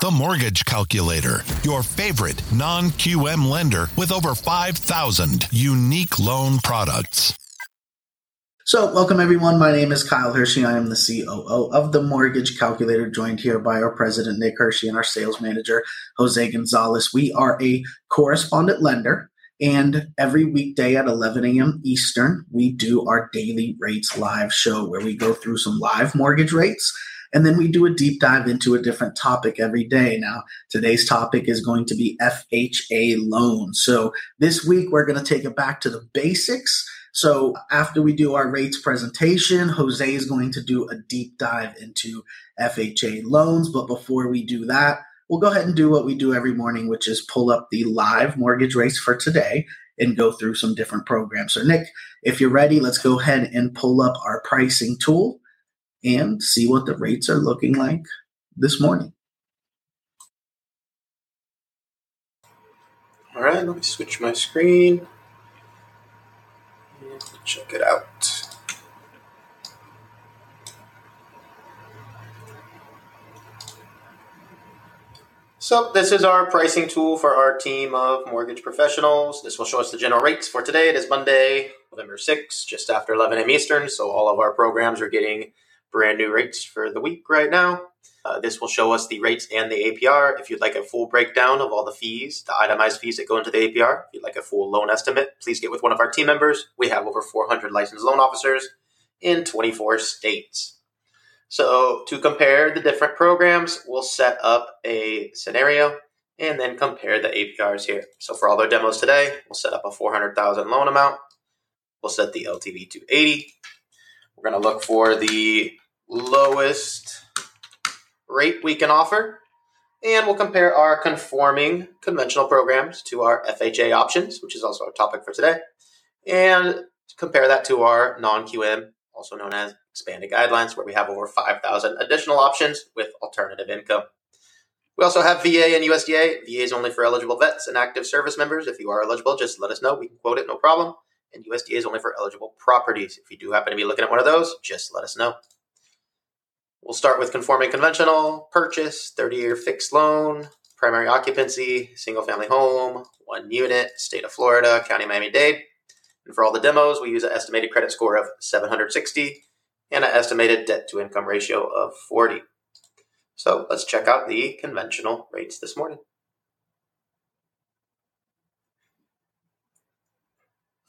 The Mortgage Calculator, your favorite non QM lender with over 5,000 unique loan products. So, welcome everyone. My name is Kyle Hershey. I am the COO of the Mortgage Calculator, joined here by our president, Nick Hershey, and our sales manager, Jose Gonzalez. We are a correspondent lender, and every weekday at 11 a.m. Eastern, we do our daily rates live show where we go through some live mortgage rates and then we do a deep dive into a different topic every day. Now, today's topic is going to be FHA loans. So this week, we're going to take it back to the basics. So after we do our rates presentation, Jose is going to do a deep dive into FHA loans. But before we do that, we'll go ahead and do what we do every morning, which is pull up the live mortgage rates for today and go through some different programs. So, Nick, if you're ready, let's go ahead and pull up our pricing tool and see what the rates are looking like this morning. All right, let me switch my screen and check it out. So this is our pricing tool for our team of mortgage professionals. This will show us the general rates for today. It is Monday, November 6th, just after 11 a.m. Eastern. So all of our programs are getting brand new rates for the week right now. Uh, this will show us the rates and the APR. If you'd like a full breakdown of all the fees, the itemized fees that go into the APR, if you'd like a full loan estimate, please get with one of our team members. We have over 400 licensed loan officers in 24 states. So, to compare the different programs, we'll set up a scenario and then compare the APRs here. So, for all their demos today, we'll set up a 400,000 loan amount. We'll set the LTV to 80. We're going to look for the lowest rate we can offer. And we'll compare our conforming conventional programs to our FHA options, which is also our topic for today, and compare that to our non QM, also known as expanded guidelines, where we have over 5,000 additional options with alternative income. We also have VA and USDA. VA is only for eligible vets and active service members. If you are eligible, just let us know. We can quote it, no problem. And USDA is only for eligible properties. If you do happen to be looking at one of those, just let us know. We'll start with conforming conventional, purchase, 30 year fixed loan, primary occupancy, single family home, one unit, state of Florida, county Miami Dade. And for all the demos, we use an estimated credit score of 760 and an estimated debt to income ratio of 40. So let's check out the conventional rates this morning.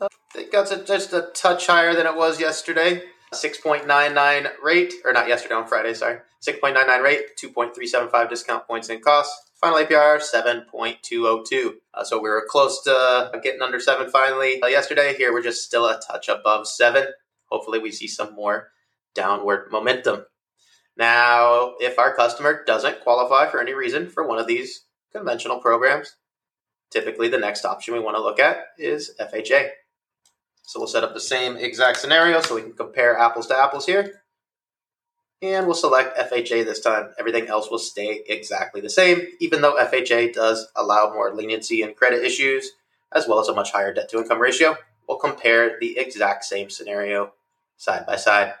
Uh, I think that's just a touch higher than it was yesterday. 6.99 rate, or not yesterday on Friday, sorry. 6.99 rate, 2.375 discount points in cost. Final APR, 7.202. Uh, so we were close to getting under 7 finally uh, yesterday. Here we're just still a touch above 7. Hopefully we see some more downward momentum. Now, if our customer doesn't qualify for any reason for one of these conventional programs, typically the next option we want to look at is FHA. So we'll set up the same exact scenario so we can compare apples to apples here. And we'll select FHA this time. Everything else will stay exactly the same, even though FHA does allow more leniency in credit issues, as well as a much higher debt to income ratio. We'll compare the exact same scenario side by side.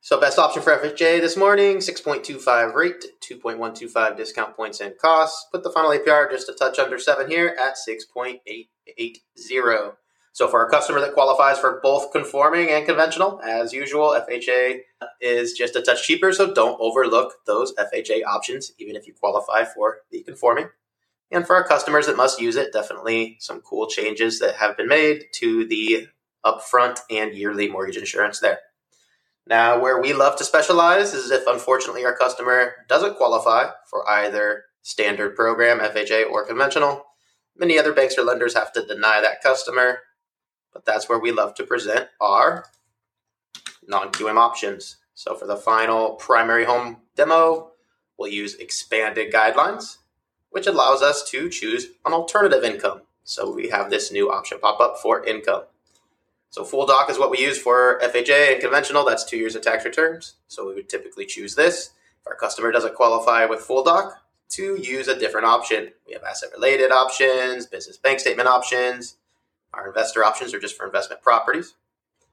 So best option for FHA this morning, 6.25 rate, 2.125 discount points and costs. Put the final APR just a touch under 7 here at 6.880. So for a customer that qualifies for both conforming and conventional, as usual, FHA is just a touch cheaper, so don't overlook those FHA options, even if you qualify for the conforming. And for our customers that must use it, definitely some cool changes that have been made to the upfront and yearly mortgage insurance there. Now, where we love to specialize is if unfortunately our customer doesn't qualify for either standard program, FHA, or conventional. Many other banks or lenders have to deny that customer but that's where we love to present our non-QM options. So for the final primary home demo, we'll use expanded guidelines, which allows us to choose an alternative income. So we have this new option pop up for income. So full doc is what we use for FHA and conventional. That's two years of tax returns. So we would typically choose this. If our customer doesn't qualify with full doc, to use a different option. We have asset related options, business bank statement options, our investor options are just for investment properties.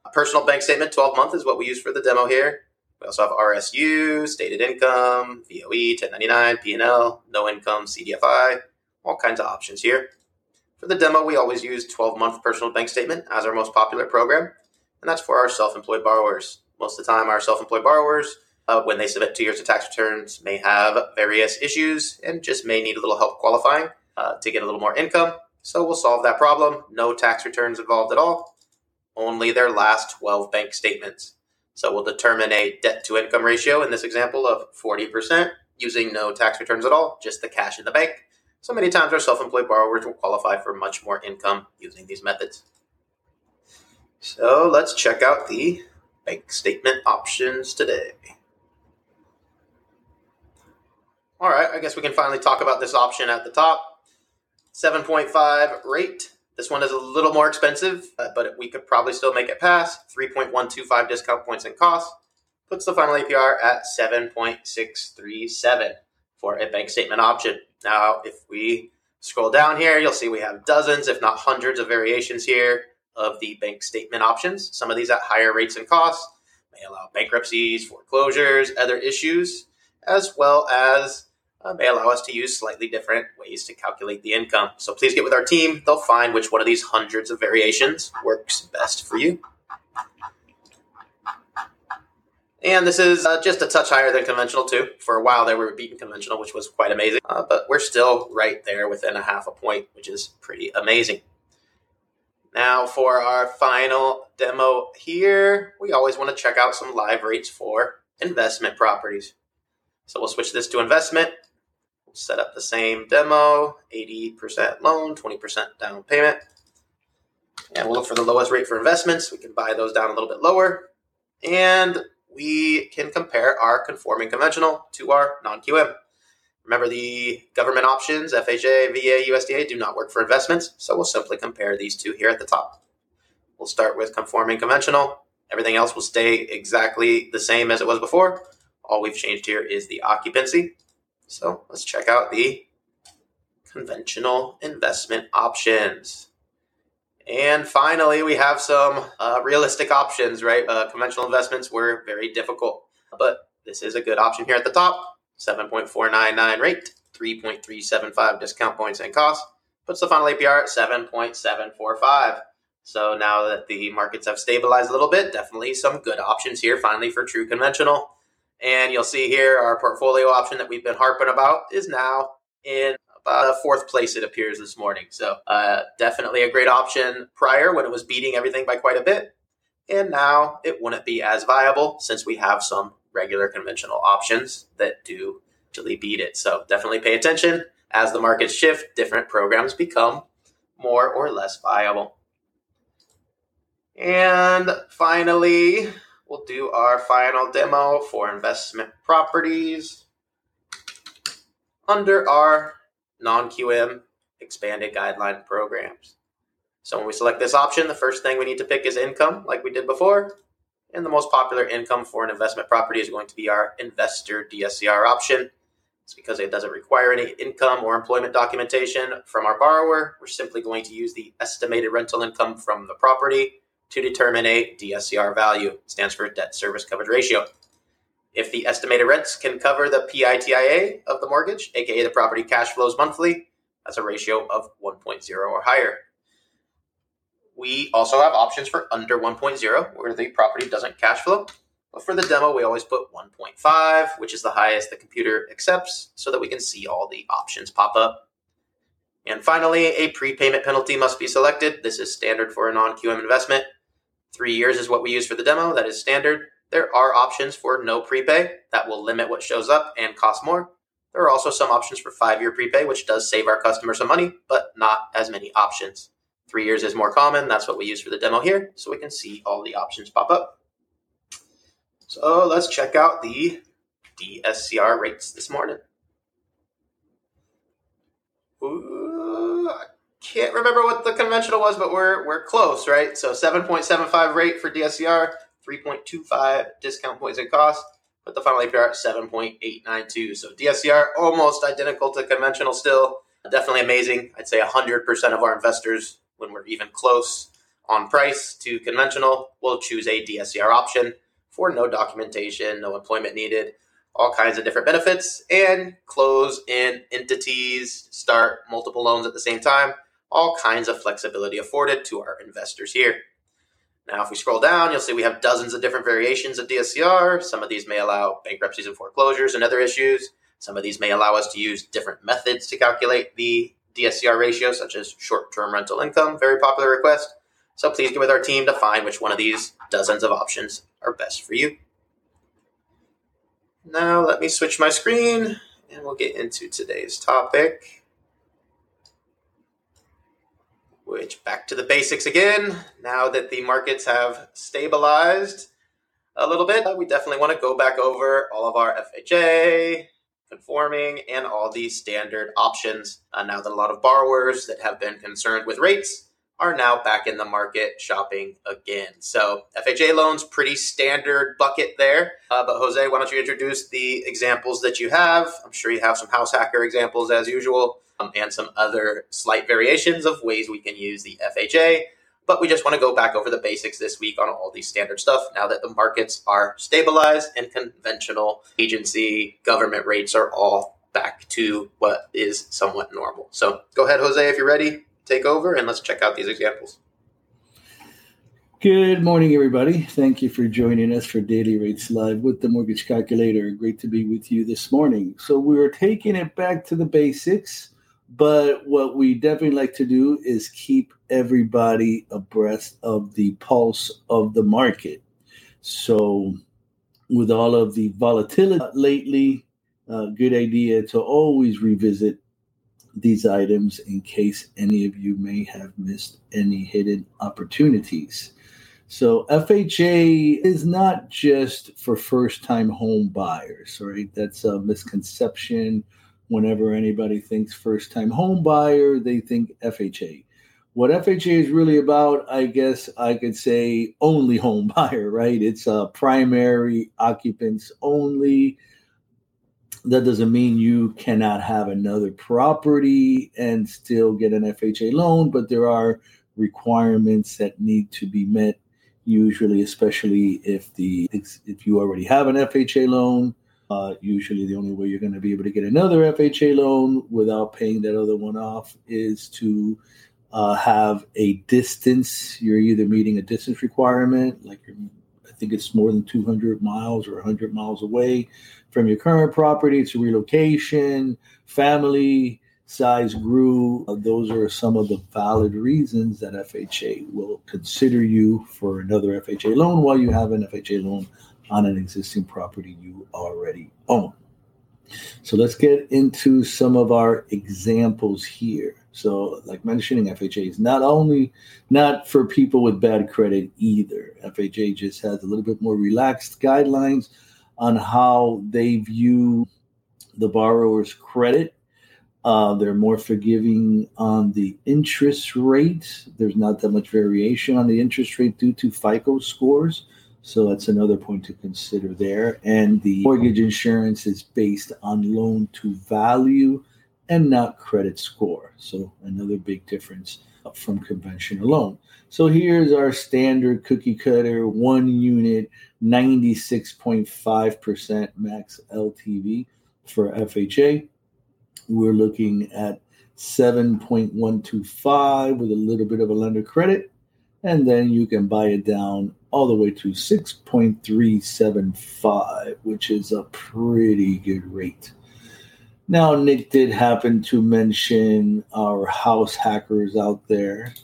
A personal bank statement, 12 month, is what we use for the demo here. We also have RSU, stated income, VOE, 1099, P&L, no income, CDFI, all kinds of options here. For the demo, we always use 12 month personal bank statement as our most popular program, and that's for our self employed borrowers. Most of the time, our self employed borrowers, uh, when they submit two years of tax returns, may have various issues and just may need a little help qualifying uh, to get a little more income. So we'll solve that problem. No tax returns involved at all, only their last 12 bank statements. So we'll determine a debt to income ratio in this example of 40% using no tax returns at all, just the cash in the bank. So many times our self employed borrowers will qualify for much more income using these methods. So let's check out the bank statement options today. All right, I guess we can finally talk about this option at the top 7.5 rate this one is a little more expensive, uh, but we could probably still make it pass. 3.125 discount points and cost puts the final APR at 7.637 for a bank statement option. Now, if we scroll down here, you'll see we have dozens, if not hundreds, of variations here of the bank statement options. Some of these at higher rates and costs may allow bankruptcies, foreclosures, other issues, as well as uh, may allow us to use slightly different ways to calculate the income. So please get with our team. They'll find which one of these hundreds of variations works best for you. And this is uh, just a touch higher than conventional, too. For a while there, we were beating conventional, which was quite amazing. Uh, but we're still right there within a half a point, which is pretty amazing. Now, for our final demo here, we always want to check out some live rates for investment properties. So we'll switch this to investment set up the same demo 80% loan, 20% down payment. And we'll look for the lowest rate for investments. We can buy those down a little bit lower. And we can compare our conforming conventional to our non QM. Remember, the government options, FHA, VA, USDA, do not work for investments. So we'll simply compare these two here at the top. We'll start with conforming conventional. Everything else will stay exactly the same as it was before. All we've changed here is the occupancy. So let's check out the conventional investment options. And finally, we have some uh, realistic options, right? Uh, conventional investments were very difficult, but this is a good option here at the top 7.499 rate, 3.375 discount points and cost, puts the final APR at 7.745. So now that the markets have stabilized a little bit, definitely some good options here finally for true conventional. And you'll see here our portfolio option that we've been harping about is now in about a fourth place, it appears this morning. So uh, definitely a great option prior when it was beating everything by quite a bit. And now it wouldn't be as viable since we have some regular conventional options that do actually beat it. So definitely pay attention. As the markets shift, different programs become more or less viable. And finally, we'll do our final demo for investment properties under our non-QM expanded guideline programs. So when we select this option, the first thing we need to pick is income, like we did before. And the most popular income for an investment property is going to be our investor DSCR option. It's because it doesn't require any income or employment documentation from our borrower. We're simply going to use the estimated rental income from the property to determine a DSCR value. Stands for debt service coverage ratio. If the estimated rents can cover the PITIA of the mortgage, aka the property cash flows monthly, that's a ratio of 1.0 or higher. We also have options for under 1.0, where the property doesn't cash flow. But for the demo, we always put 1.5, which is the highest the computer accepts, so that we can see all the options pop up. And finally, a prepayment penalty must be selected. This is standard for a non QM investment. Three years is what we use for the demo. That is standard. There are options for no prepay that will limit what shows up and cost more. There are also some options for five year prepay, which does save our customer some money, but not as many options. Three years is more common. That's what we use for the demo here, so we can see all the options pop up. So let's check out the DSCR rates this morning. Ooh, can't remember what the conventional was, but we're we're close, right? So 7.75 rate for DSCR, 3.25 discount points and cost, but the final APR at 7.892. So DSCR almost identical to conventional still. Definitely amazing. I'd say 100% of our investors, when we're even close on price to conventional, will choose a DSCR option for no documentation, no employment needed, all kinds of different benefits, and close in entities, start multiple loans at the same time, all kinds of flexibility afforded to our investors here. Now, if we scroll down, you'll see we have dozens of different variations of DSCR. Some of these may allow bankruptcies and foreclosures and other issues. Some of these may allow us to use different methods to calculate the DSCR ratio, such as short term rental income, very popular request. So please get with our team to find which one of these dozens of options are best for you. Now, let me switch my screen and we'll get into today's topic. Which, back to the basics again. Now that the markets have stabilized a little bit, we definitely want to go back over all of our FHA, conforming, and all these standard options. Uh, now that a lot of borrowers that have been concerned with rates are now back in the market shopping again. So FHA loans, pretty standard bucket there. Uh, but Jose, why don't you introduce the examples that you have? I'm sure you have some house hacker examples as usual, um, and some other slight variations of ways we can use the FHA. But we just want to go back over the basics this week on all these standard stuff now that the markets are stabilized and conventional agency government rates are all back to what is somewhat normal. So go ahead, Jose, if you're ready, take over and let's check out these examples. Good morning, everybody. Thank you for joining us for Daily Rates Live with the Mortgage Calculator. Great to be with you this morning. So, we're taking it back to the basics, but what we definitely like to do is keep everybody abreast of the pulse of the market. So, with all of the volatility lately, uh, good idea to always revisit these items in case any of you may have missed any hidden opportunities. So, FHA is not just for first time home buyers, right? That's a misconception. Whenever anybody thinks first time home buyer, they think FHA what FHA is really about, I guess I could say only home buyer, right? It's a primary occupants only. That doesn't mean you cannot have another property and still get an FHA loan, but there are requirements that need to be met usually especially if the if you already have an FHA loan uh, usually the only way you're going to be able to get another FHA loan without paying that other one off is to uh, have a distance. You're either meeting a distance requirement, like I think it's more than 200 miles or 100 miles away from your current property. It's relocation, family size grew. Uh, those are some of the valid reasons that FHA will consider you for another FHA loan while you have an FHA loan on an existing property you already own. So let's get into some of our examples here. So, like mentioning FHA is not only not for people with bad credit either. FHA just has a little bit more relaxed guidelines on how they view the borrower's credit. Uh, they're more forgiving on the interest rate. There's not that much variation on the interest rate due to FICO scores. So that's another point to consider there. And the mortgage insurance is based on loan to value and not credit score. So another big difference from conventional loan. So here's our standard cookie cutter one unit, 96.5% max LTV for FHA. We're looking at 7.125 with a little bit of a lender credit. And then you can buy it down all the way to 6.375, which is a pretty good rate. Now, Nick did happen to mention our house hackers out there.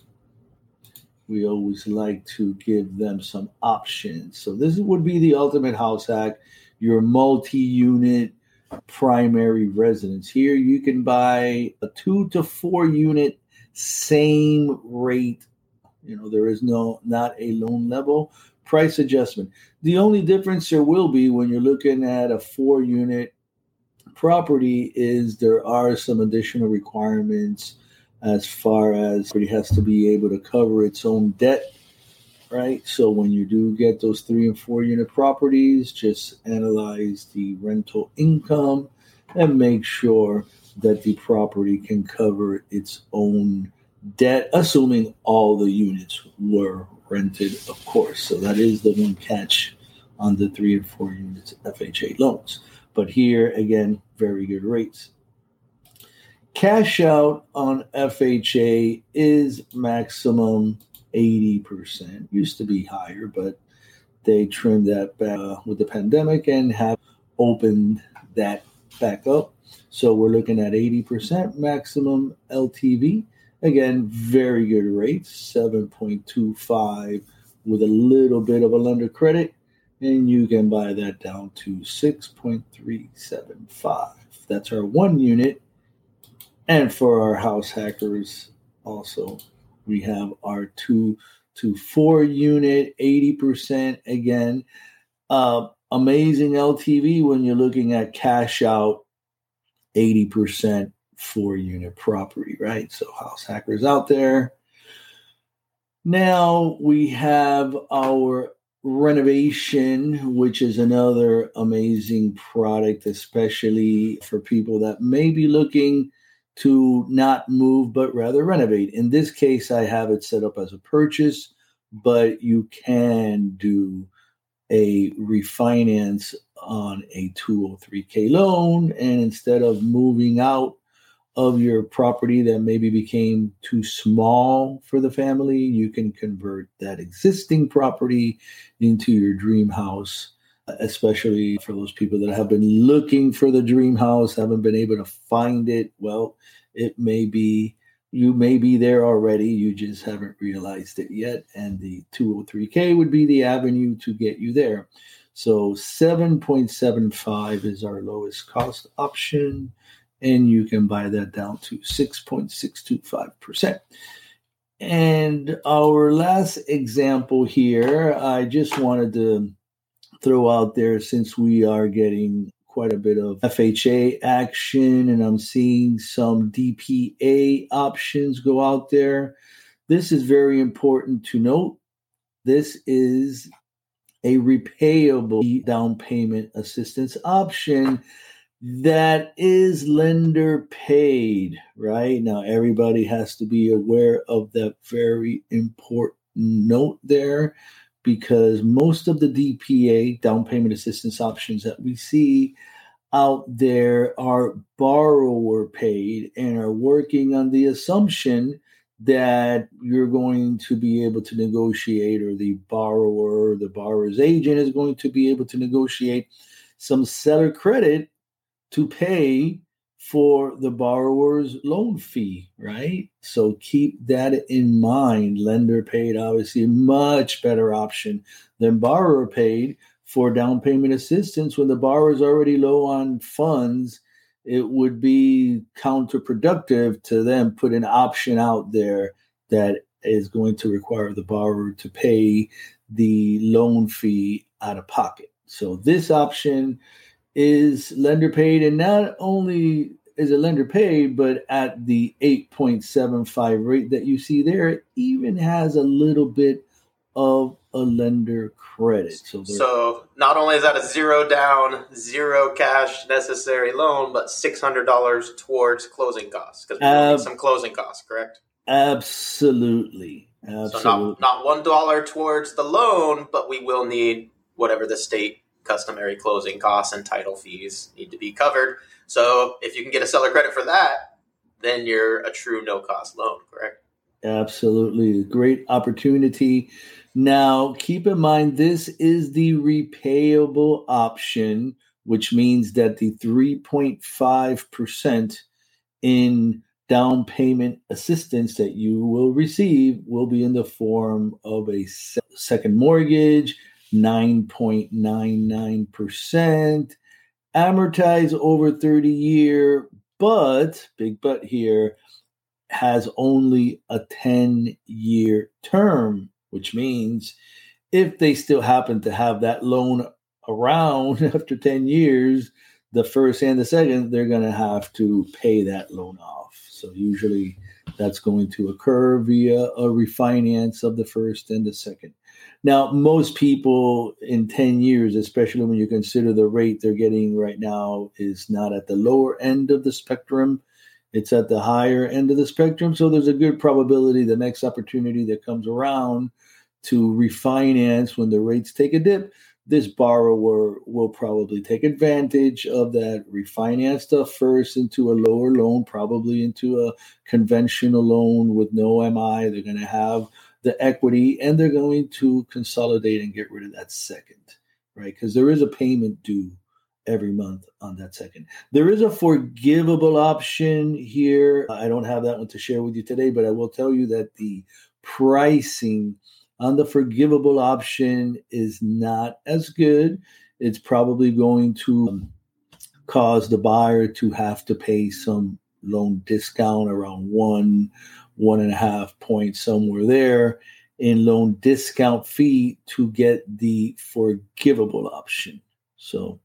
We always like to give them some options. So, this would be the ultimate house hack your multi unit primary residence. Here, you can buy a two to four unit, same rate. You know, there is no, not a loan level price adjustment. The only difference there will be when you're looking at a four unit property is there are some additional requirements as far as it has to be able to cover its own debt right so when you do get those three and four unit properties just analyze the rental income and make sure that the property can cover its own debt assuming all the units were rented of course so that is the one catch on the three and four units FHA loans. But here again, very good rates. Cash out on FHA is maximum 80%. Used to be higher, but they trimmed that back uh, with the pandemic and have opened that back up. So we're looking at 80% maximum LTV. Again, very good rates, 7.25 with a little bit of a lender credit. And you can buy that down to 6.375. That's our one unit. And for our house hackers, also, we have our two to four unit, 80% again. Uh, amazing LTV when you're looking at cash out 80% four unit property, right? So, house hackers out there. Now we have our renovation, which is another amazing product, especially for people that may be looking to not move but rather renovate. In this case, I have it set up as a purchase, but you can do a refinance on a 203k loan and instead of moving out of your property that maybe became too small for the family you can convert that existing property into your dream house especially for those people that have been looking for the dream house, haven't been able to find it. Well, it may be you may be there already, you just haven't realized it yet. And the 203K would be the avenue to get you there. So 7.75 is our lowest cost option, and you can buy that down to 6.625%. And our last example here, I just wanted to throw out there since we are getting quite a bit of FHA action and I'm seeing some DPA options go out there. This is very important to note. This is a repayable down payment assistance option that is lender paid, right? Now, everybody has to be aware of that very important note there because most of the DPA, down payment assistance options that we see out there are borrower paid and are working on the assumption that you're going to be able to negotiate, or the borrower, the borrower's agent is going to be able to negotiate some seller credit to pay for the borrower's loan fee, right? So keep that in mind. Lender paid, obviously, a much better option than borrower paid for down payment assistance when the borrower is already low on funds. It would be counterproductive to then put an option out there that is going to require the borrower to pay the loan fee out of pocket. So this option is lender paid, and not only is it lender paid, but at the 8.75 rate that you see there, it even has a little bit of a lender credit. So, so not only is that a zero down, zero cash necessary loan, but six hundred dollars towards closing costs because we need some closing costs, correct? Absolutely. Absolutely. So not not one dollar towards the loan, but we will need whatever the state customary closing costs and title fees need to be covered. So if you can get a seller credit for that, then you're a true no cost loan, correct? Absolutely. Great opportunity. Now, keep in mind, this is the repayable option, which means that the 3.5% in down payment assistance that you will receive will be in the form of a second mortgage, 9.99%, amortize over 30 year, but big but here has only a 10 year term, which means if they still happen to have that loan around after 10 years, the first and the second, they're going to have to pay that loan off. So usually that's going to occur via a refinance of the first and the second. Now, most people in 10 years, especially when you consider the rate they're getting right now, is not at the lower end of the spectrum. It's at the higher end of the spectrum. So there's a good probability the next opportunity that comes around to refinance when the rates take a dip, this borrower will probably take advantage of that, refinance stuff first into a lower loan, probably into a conventional loan with no MI. They're going to have the equity and they're going to consolidate and get rid of that second, right? Because there is a payment due every month on that second. There is a forgivable option here. I don't have that one to share with you today, but I will tell you that the pricing on the forgivable option is not as good. It's probably going to um, cause the buyer to have to pay some loan discount around one, one and a half points somewhere there in loan discount fee to get the forgivable option. So,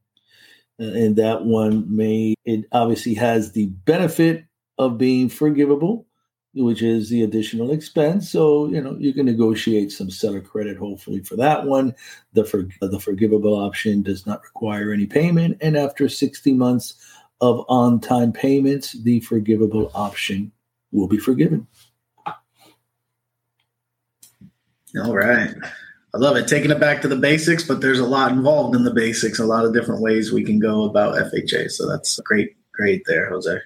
uh, and that one may, it obviously has the benefit of being forgivable which is the additional expense. So you know you can negotiate some seller credit, hopefully for that one. The for, the forgivable option does not require any payment, and after 60 months of on-time payments, the forgivable option will be forgiven. All right. I love it. Taking it back to the basics, but there's a lot involved in the basics, a lot of different ways we can go about FHA. So that's great, great there, Jose.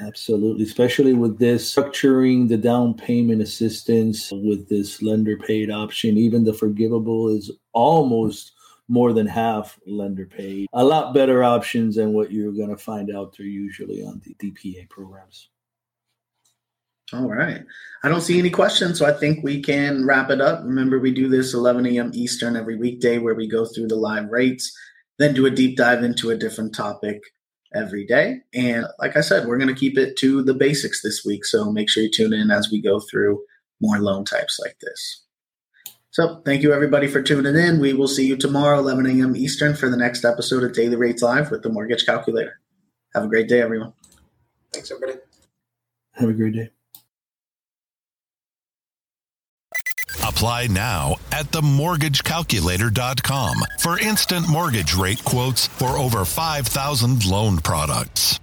Absolutely, especially with this structuring the down payment assistance with this lender paid option. Even the forgivable is almost more than half lender paid. A lot better options than what you're going to find out there usually on the DPA programs. All right. I don't see any questions, so I think we can wrap it up. Remember, we do this 11 a.m. Eastern every weekday where we go through the live rates, then do a deep dive into a different topic every day. And like I said, we're going to keep it to the basics this week. So make sure you tune in as we go through more loan types like this. So thank you everybody for tuning in. We will see you tomorrow, 11 a.m. Eastern, for the next episode of Daily Rates Live with the Mortgage Calculator. Have a great day, everyone. Thanks, everybody. Have a great day. Apply now at themortgagecalculator.com for instant mortgage rate quotes for over 5,000 loan products.